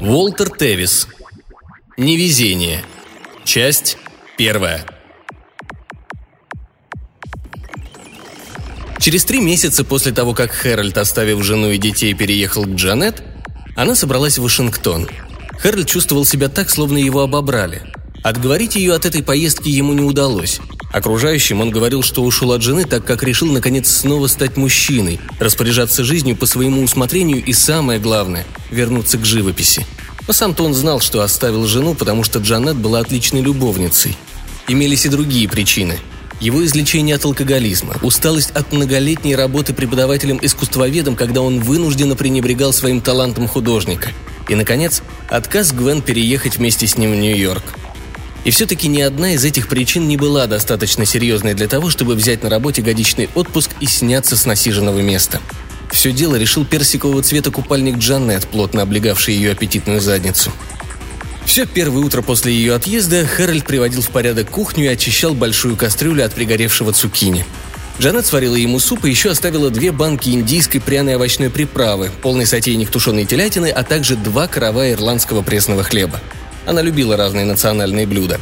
Уолтер Тевис. Невезение. Часть первая. Через три месяца после того, как Хэральд, оставив жену и детей, переехал к Джанет, она собралась в Вашингтон. Хэральд чувствовал себя так, словно его обобрали. Отговорить ее от этой поездки ему не удалось. Окружающим он говорил, что ушел от жены, так как решил наконец снова стать мужчиной, распоряжаться жизнью по своему усмотрению и, самое главное, вернуться к живописи. Но сам-то он знал, что оставил жену, потому что Джанет была отличной любовницей. Имелись и другие причины. Его излечение от алкоголизма, усталость от многолетней работы преподавателем-искусствоведом, когда он вынужденно пренебрегал своим талантом художника. И, наконец, отказ Гвен переехать вместе с ним в Нью-Йорк – и все-таки ни одна из этих причин не была достаточно серьезной для того, чтобы взять на работе годичный отпуск и сняться с насиженного места. Все дело решил персикового цвета купальник Джанет, плотно облегавший ее аппетитную задницу. Все первое утро после ее отъезда Хэральд приводил в порядок кухню и очищал большую кастрюлю от пригоревшего цукини. Джанет сварила ему суп и еще оставила две банки индийской пряной овощной приправы, полный сотейник тушеной телятины, а также два каравая ирландского пресного хлеба. Она любила разные национальные блюда.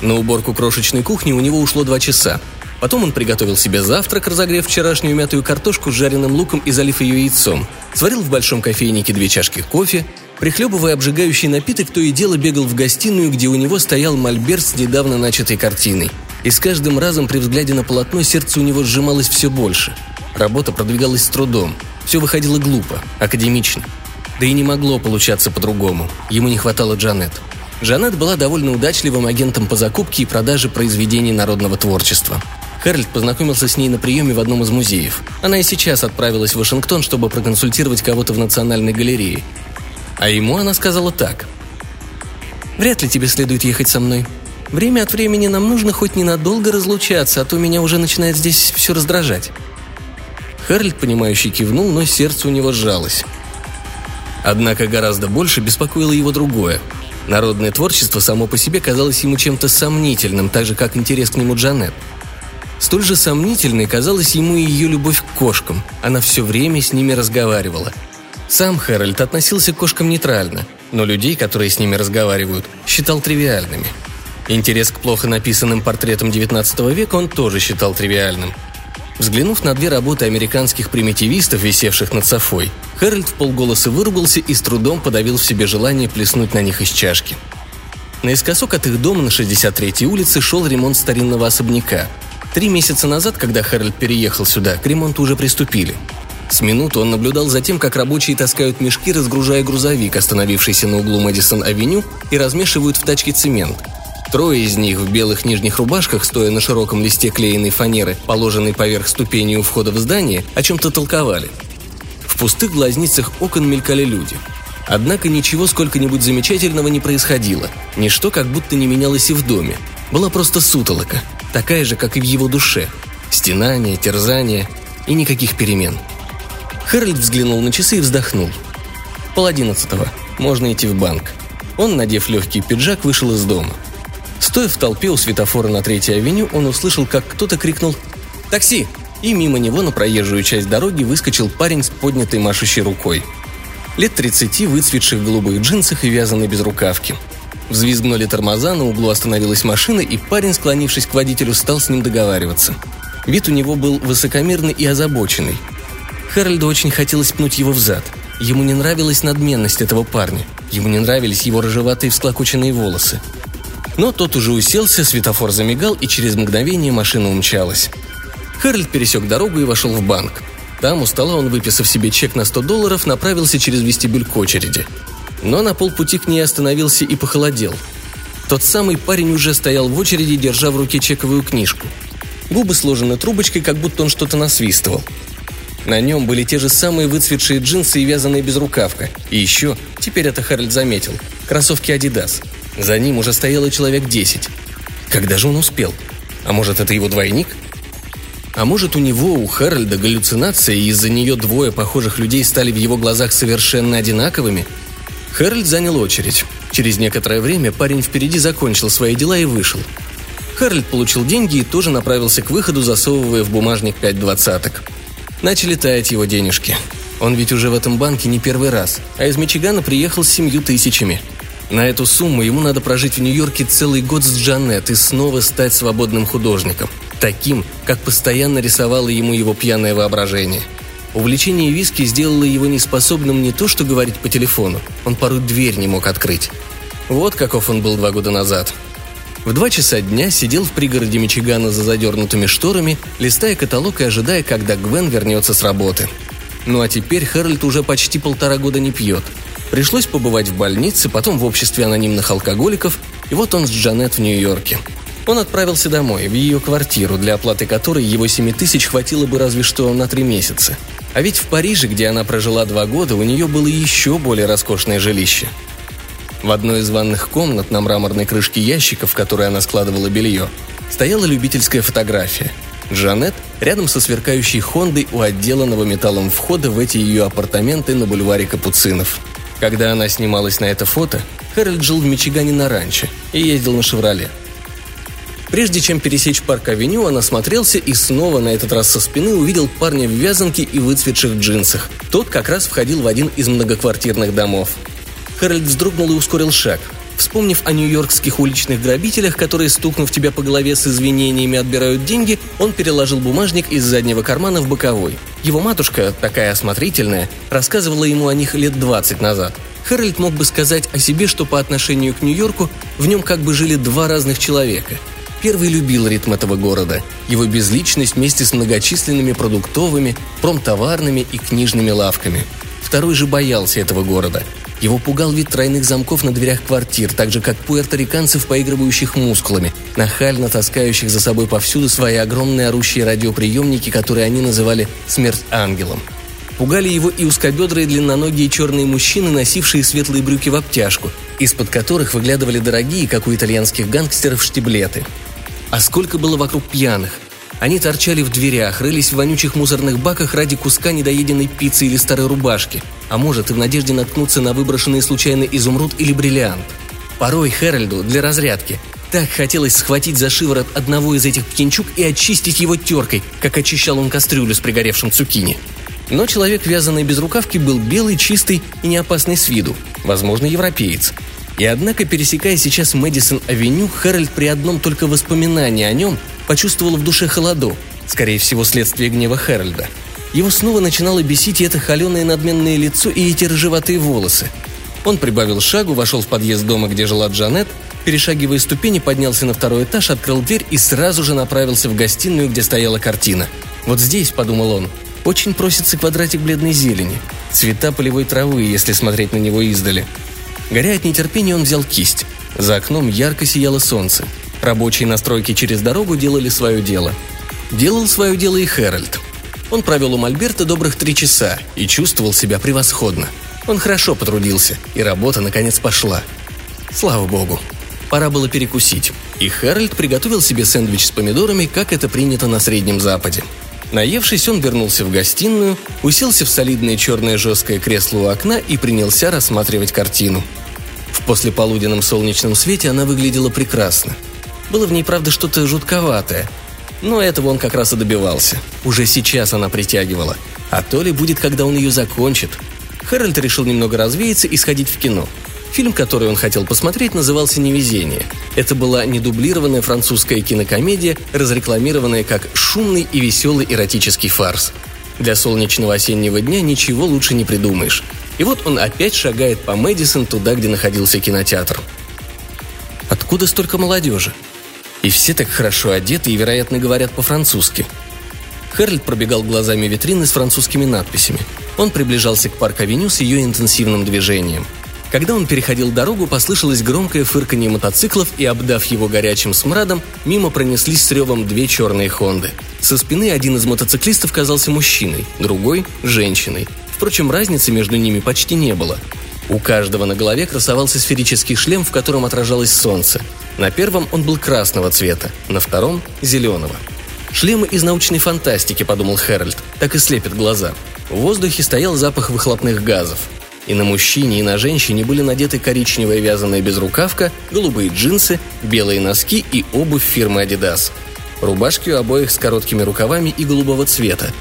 На уборку крошечной кухни у него ушло два часа. Потом он приготовил себе завтрак, разогрев вчерашнюю мятую картошку с жареным луком и залив ее яйцом. Сварил в большом кофейнике две чашки кофе. Прихлебывая обжигающий напиток, то и дело бегал в гостиную, где у него стоял мольберт с недавно начатой картиной. И с каждым разом при взгляде на полотно сердце у него сжималось все больше. Работа продвигалась с трудом. Все выходило глупо, академично. Да и не могло получаться по-другому. Ему не хватало Джанет. Жанет была довольно удачливым агентом по закупке и продаже произведений народного творчества. Хэральд познакомился с ней на приеме в одном из музеев. Она и сейчас отправилась в Вашингтон, чтобы проконсультировать кого-то в Национальной галерее. А ему она сказала так. «Вряд ли тебе следует ехать со мной. Время от времени нам нужно хоть ненадолго разлучаться, а то меня уже начинает здесь все раздражать». Хэральд, понимающий, кивнул, но сердце у него сжалось. Однако гораздо больше беспокоило его другое – Народное творчество само по себе казалось ему чем-то сомнительным, так же, как интерес к нему Джанет. Столь же сомнительной казалась ему и ее любовь к кошкам. Она все время с ними разговаривала. Сам Хэральд относился к кошкам нейтрально, но людей, которые с ними разговаривают, считал тривиальными. Интерес к плохо написанным портретам XIX века он тоже считал тривиальным – Взглянув на две работы американских примитивистов, висевших над Софой, Хэральд в полголоса выругался и с трудом подавил в себе желание плеснуть на них из чашки. Наискосок от их дома на 63-й улице шел ремонт старинного особняка. Три месяца назад, когда Хэральд переехал сюда, к ремонту уже приступили. С минуту он наблюдал за тем, как рабочие таскают мешки, разгружая грузовик, остановившийся на углу Мэдисон-авеню, и размешивают в тачке цемент – Трое из них в белых нижних рубашках, стоя на широком листе клеенной фанеры, положенной поверх ступени у входа в здание, о чем-то толковали. В пустых глазницах окон мелькали люди. Однако ничего сколько-нибудь замечательного не происходило. Ничто как будто не менялось и в доме. Была просто сутолока, такая же, как и в его душе. Стенание, терзание и никаких перемен. Хэральд взглянул на часы и вздохнул. Пол одиннадцатого. Можно идти в банк. Он, надев легкий пиджак, вышел из дома – Стоя в толпе у светофора на Третьей авеню, он услышал, как кто-то крикнул «Такси!» и мимо него на проезжую часть дороги выскочил парень с поднятой машущей рукой. Лет 30 выцветших в голубых джинсах и вязаной безрукавке. Взвизгнули тормоза, на углу остановилась машина, и парень, склонившись к водителю, стал с ним договариваться. Вид у него был высокомерный и озабоченный. Хэральду очень хотелось пнуть его в зад. Ему не нравилась надменность этого парня. Ему не нравились его рыжеватые всклокоченные волосы. Но тот уже уселся, светофор замигал, и через мгновение машина умчалась. Хэральд пересек дорогу и вошел в банк. Там у стола он, выписав себе чек на 100 долларов, направился через вестибюль к очереди. Но на полпути к ней остановился и похолодел. Тот самый парень уже стоял в очереди, держа в руке чековую книжку. Губы сложены трубочкой, как будто он что-то насвистывал. На нем были те же самые выцветшие джинсы и вязаная безрукавка. И еще, теперь это Хэральд заметил, кроссовки Adidas – за ним уже стояло человек десять. Когда же он успел? А может, это его двойник? А может, у него, у Хэральда, галлюцинация, и из-за нее двое похожих людей стали в его глазах совершенно одинаковыми? Хэральд занял очередь. Через некоторое время парень впереди закончил свои дела и вышел. Харальд получил деньги и тоже направился к выходу, засовывая в бумажник пять двадцаток. Начали таять его денежки. Он ведь уже в этом банке не первый раз, а из Мичигана приехал с семью тысячами. На эту сумму ему надо прожить в Нью-Йорке целый год с Джанет и снова стать свободным художником. Таким, как постоянно рисовало ему его пьяное воображение. Увлечение виски сделало его неспособным не то что говорить по телефону, он порой дверь не мог открыть. Вот каков он был два года назад. В два часа дня сидел в пригороде Мичигана за задернутыми шторами, листая каталог и ожидая, когда Гвен вернется с работы. Ну а теперь Хэрольд уже почти полтора года не пьет. Пришлось побывать в больнице, потом в обществе анонимных алкоголиков, и вот он с Джанет в Нью-Йорке. Он отправился домой, в ее квартиру, для оплаты которой его 7 тысяч хватило бы разве что на три месяца. А ведь в Париже, где она прожила два года, у нее было еще более роскошное жилище – в одной из ванных комнат на мраморной крышке ящика, в которой она складывала белье, стояла любительская фотография. Жанет рядом со сверкающей Хондой у отделанного металлом входа в эти ее апартаменты на бульваре Капуцинов. Когда она снималась на это фото, Хэрольд жил в Мичигане на ранчо и ездил на «Шевроле». Прежде чем пересечь парк-авеню, он осмотрелся и снова, на этот раз со спины, увидел парня в вязанке и выцветших джинсах. Тот как раз входил в один из многоквартирных домов. Хэральд вздрогнул и ускорил шаг. Вспомнив о нью-йоркских уличных грабителях, которые, стукнув тебя по голове с извинениями, отбирают деньги, он переложил бумажник из заднего кармана в боковой. Его матушка, такая осмотрительная, рассказывала ему о них лет 20 назад. Хэральд мог бы сказать о себе, что по отношению к Нью-Йорку в нем как бы жили два разных человека. Первый любил ритм этого города, его безличность вместе с многочисленными продуктовыми, промтоварными и книжными лавками. Второй же боялся этого города, его пугал вид тройных замков на дверях квартир, так же как пуэрториканцев, поигрывающих мускулами, нахально таскающих за собой повсюду свои огромные орущие радиоприемники, которые они называли «смерть ангелом». Пугали его и узкобедрые длинноногие черные мужчины, носившие светлые брюки в обтяжку, из-под которых выглядывали дорогие, как у итальянских гангстеров, штиблеты. А сколько было вокруг пьяных, они торчали в дверях, рылись в вонючих мусорных баках ради куска недоеденной пиццы или старой рубашки, а может и в надежде наткнуться на выброшенный случайно изумруд или бриллиант. Порой Хэральду для разрядки так хотелось схватить за шиворот одного из этих птенчук и очистить его теркой, как очищал он кастрюлю с пригоревшим цукини. Но человек, вязанный без рукавки, был белый, чистый и не опасный с виду, возможно, европеец. И однако, пересекая сейчас Мэдисон-авеню, Хэральд при одном только воспоминании о нем почувствовал в душе холоду, скорее всего, следствие гнева Хэральда. Его снова начинало бесить это холеное надменное лицо, и эти рыжеватые волосы. Он прибавил шагу, вошел в подъезд дома, где жила Джанет, перешагивая ступени, поднялся на второй этаж, открыл дверь и сразу же направился в гостиную, где стояла картина. «Вот здесь», — подумал он, — «очень просится квадратик бледной зелени, цвета полевой травы, если смотреть на него издали». Горя от нетерпения, он взял кисть. За окном ярко сияло солнце. Рабочие настройки через дорогу делали свое дело. Делал свое дело и Хэральд. Он провел у Мольберта добрых три часа и чувствовал себя превосходно. Он хорошо потрудился, и работа наконец пошла. Слава богу. Пора было перекусить, и Хэральд приготовил себе сэндвич с помидорами, как это принято на Среднем Западе. Наевшись, он вернулся в гостиную, уселся в солидное черное жесткое кресло у окна и принялся рассматривать картину. В послеполуденном солнечном свете она выглядела прекрасно. Было в ней, правда, что-то жутковатое. Но этого он как раз и добивался. Уже сейчас она притягивала. А то ли будет, когда он ее закончит. Хэральд решил немного развеяться и сходить в кино. Фильм, который он хотел посмотреть, назывался «Невезение». Это была недублированная французская кинокомедия, разрекламированная как шумный и веселый эротический фарс. Для солнечного осеннего дня ничего лучше не придумаешь. И вот он опять шагает по Мэдисон туда, где находился кинотеатр. Откуда столько молодежи? И все так хорошо одеты и, вероятно, говорят по-французски. Хэральд пробегал глазами витрины с французскими надписями. Он приближался к парк-авеню с ее интенсивным движением. Когда он переходил дорогу, послышалось громкое фырканье мотоциклов, и, обдав его горячим смрадом, мимо пронеслись с ревом две черные Хонды. Со спины один из мотоциклистов казался мужчиной, другой – женщиной. Впрочем, разницы между ними почти не было. У каждого на голове красовался сферический шлем, в котором отражалось солнце. На первом он был красного цвета, на втором – зеленого. «Шлемы из научной фантастики», – подумал Хэральд, – так и слепят глаза. В воздухе стоял запах выхлопных газов. И на мужчине, и на женщине были надеты коричневая вязаная безрукавка, голубые джинсы, белые носки и обувь фирмы Adidas. Рубашки у обоих с короткими рукавами и голубого цвета.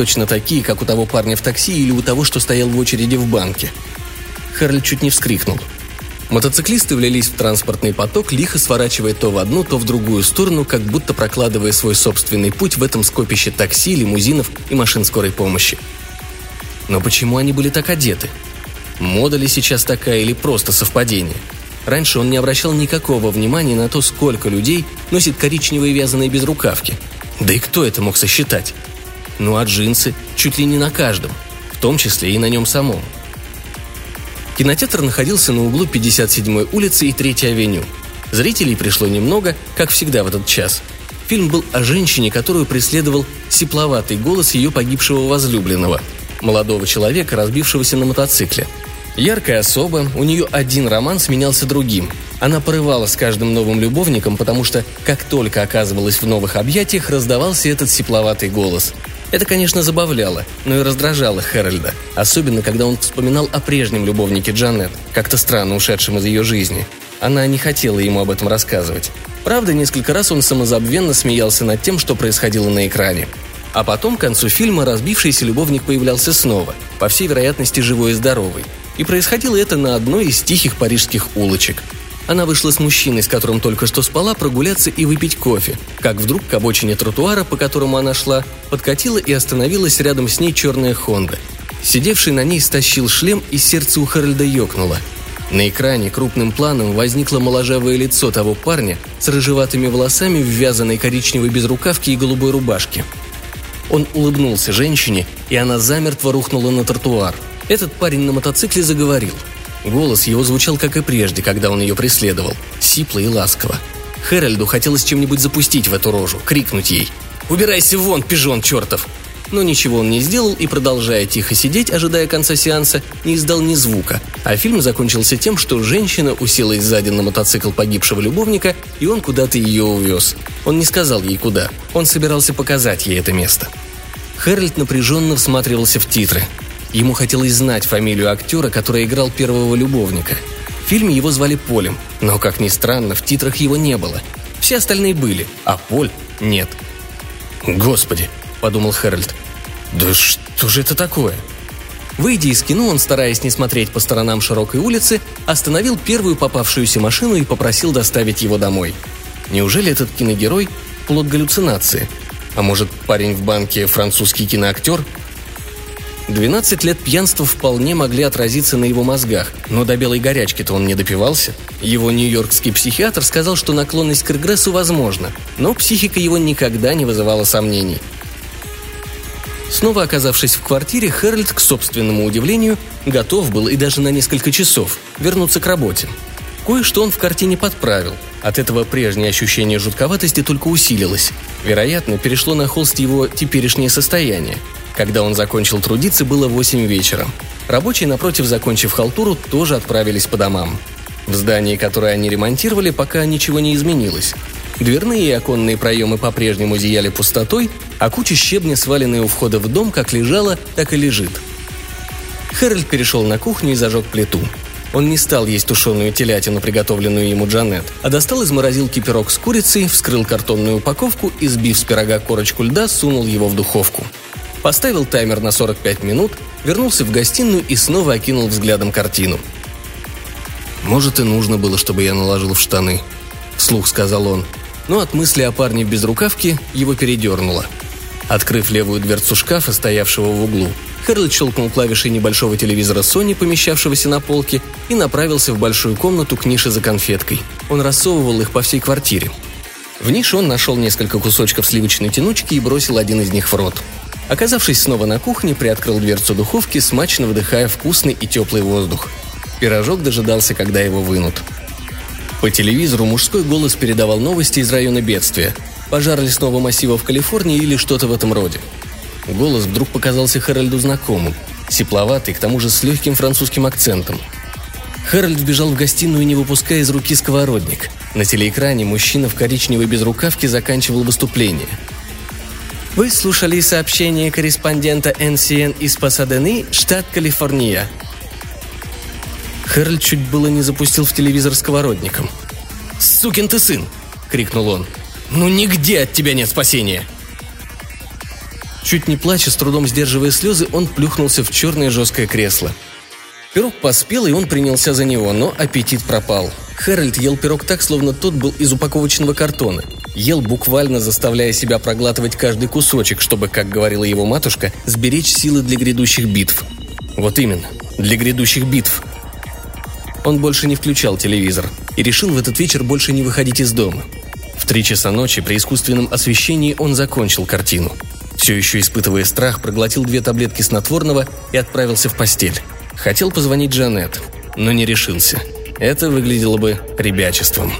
Точно такие, как у того парня в такси или у того, что стоял в очереди в банке. Харль чуть не вскрикнул. Мотоциклисты влились в транспортный поток, лихо сворачивая то в одну, то в другую сторону, как будто прокладывая свой собственный путь в этом скопище такси, лимузинов и машин скорой помощи. Но почему они были так одеты? Мода ли сейчас такая или просто совпадение? Раньше он не обращал никакого внимания на то, сколько людей носит коричневые вязаные безрукавки. Да и кто это мог сосчитать? Ну а джинсы чуть ли не на каждом, в том числе и на нем самом. Кинотеатр находился на углу 57-й улицы и 3-й авеню. Зрителей пришло немного, как всегда в этот час. Фильм был о женщине, которую преследовал сипловатый голос ее погибшего возлюбленного, молодого человека, разбившегося на мотоцикле – Яркая особа, у нее один роман сменялся другим. Она порывала с каждым новым любовником, потому что, как только оказывалась в новых объятиях, раздавался этот сепловатый голос. Это, конечно, забавляло, но и раздражало Хэрольда, особенно когда он вспоминал о прежнем любовнике Джанет, как-то странно ушедшем из ее жизни. Она не хотела ему об этом рассказывать. Правда, несколько раз он самозабвенно смеялся над тем, что происходило на экране. А потом, к концу фильма, разбившийся любовник появлялся снова, по всей вероятности живой и здоровый – и происходило это на одной из тихих парижских улочек. Она вышла с мужчиной, с которым только что спала, прогуляться и выпить кофе, как вдруг к обочине тротуара, по которому она шла, подкатила и остановилась рядом с ней черная Хонда. Сидевший на ней стащил шлем, и сердце у Харальда ёкнуло. На экране крупным планом возникло моложавое лицо того парня с рыжеватыми волосами в вязаной коричневой безрукавке и голубой рубашке. Он улыбнулся женщине, и она замертво рухнула на тротуар – этот парень на мотоцикле заговорил. Голос его звучал, как и прежде, когда он ее преследовал, сипло и ласково. Хэральду хотелось чем-нибудь запустить в эту рожу, крикнуть ей «Убирайся вон, пижон чертов!» Но ничего он не сделал и, продолжая тихо сидеть, ожидая конца сеанса, не издал ни звука, а фильм закончился тем, что женщина уселась сзади на мотоцикл погибшего любовника, и он куда-то ее увез. Он не сказал ей куда, он собирался показать ей это место. Хэральд напряженно всматривался в титры. Ему хотелось знать фамилию актера, который играл первого любовника. В фильме его звали Полем, но, как ни странно, в титрах его не было. Все остальные были, а Поль – нет. «Господи!» – подумал Хэральд. «Да что же это такое?» Выйдя из кино, он, стараясь не смотреть по сторонам широкой улицы, остановил первую попавшуюся машину и попросил доставить его домой. Неужели этот киногерой – плод галлюцинации? А может, парень в банке – французский киноактер – 12 лет пьянства вполне могли отразиться на его мозгах, но до белой горячки-то он не допивался. Его нью-йоркский психиатр сказал, что наклонность к регрессу возможна, но психика его никогда не вызывала сомнений. Снова оказавшись в квартире, Хэральд, к собственному удивлению, готов был и даже на несколько часов вернуться к работе. Кое-что он в картине подправил. От этого прежнее ощущение жутковатости только усилилось. Вероятно, перешло на холст его теперешнее состояние – когда он закончил трудиться, было 8 вечера. Рабочие, напротив, закончив халтуру, тоже отправились по домам. В здании, которое они ремонтировали, пока ничего не изменилось. Дверные и оконные проемы по-прежнему зияли пустотой, а куча щебня, сваленная у входа в дом, как лежала, так и лежит. Хэральд перешел на кухню и зажег плиту. Он не стал есть тушеную телятину, приготовленную ему Джанет, а достал из морозилки пирог с курицей, вскрыл картонную упаковку и, сбив с пирога корочку льда, сунул его в духовку – поставил таймер на 45 минут, вернулся в гостиную и снова окинул взглядом картину. «Может, и нужно было, чтобы я наложил в штаны», — вслух сказал он. Но от мысли о парне без рукавки его передернуло. Открыв левую дверцу шкафа, стоявшего в углу, Хэрлет щелкнул клавишей небольшого телевизора Sony, помещавшегося на полке, и направился в большую комнату к нише за конфеткой. Он рассовывал их по всей квартире. В нише он нашел несколько кусочков сливочной тянучки и бросил один из них в рот. Оказавшись снова на кухне, приоткрыл дверцу духовки, смачно вдыхая вкусный и теплый воздух. Пирожок дожидался, когда его вынут. По телевизору мужской голос передавал новости из района бедствия. Пожар лесного массива в Калифорнии или что-то в этом роде. Голос вдруг показался Хэральду знакомым. Сепловатый, к тому же с легким французским акцентом. Хэральд вбежал в гостиную, не выпуская из руки сковородник. На телеэкране мужчина в коричневой безрукавке заканчивал выступление – вы слушали сообщение корреспондента NCN из Пасадены, штат Калифорния. Хэральд чуть было не запустил в телевизор сковородником. «Сукин ты сын!» — крикнул он. «Ну нигде от тебя нет спасения!» Чуть не плача, с трудом сдерживая слезы, он плюхнулся в черное жесткое кресло. Пирог поспел, и он принялся за него, но аппетит пропал. Хэральд ел пирог так, словно тот был из упаковочного картона. Ел буквально заставляя себя проглатывать каждый кусочек, чтобы, как говорила его матушка, сберечь силы для грядущих битв. Вот именно, для грядущих битв. Он больше не включал телевизор и решил в этот вечер больше не выходить из дома. В три часа ночи при искусственном освещении он закончил картину. Все еще испытывая страх, проглотил две таблетки снотворного и отправился в постель. Хотел позвонить Джанет, но не решился. Это выглядело бы ребячеством.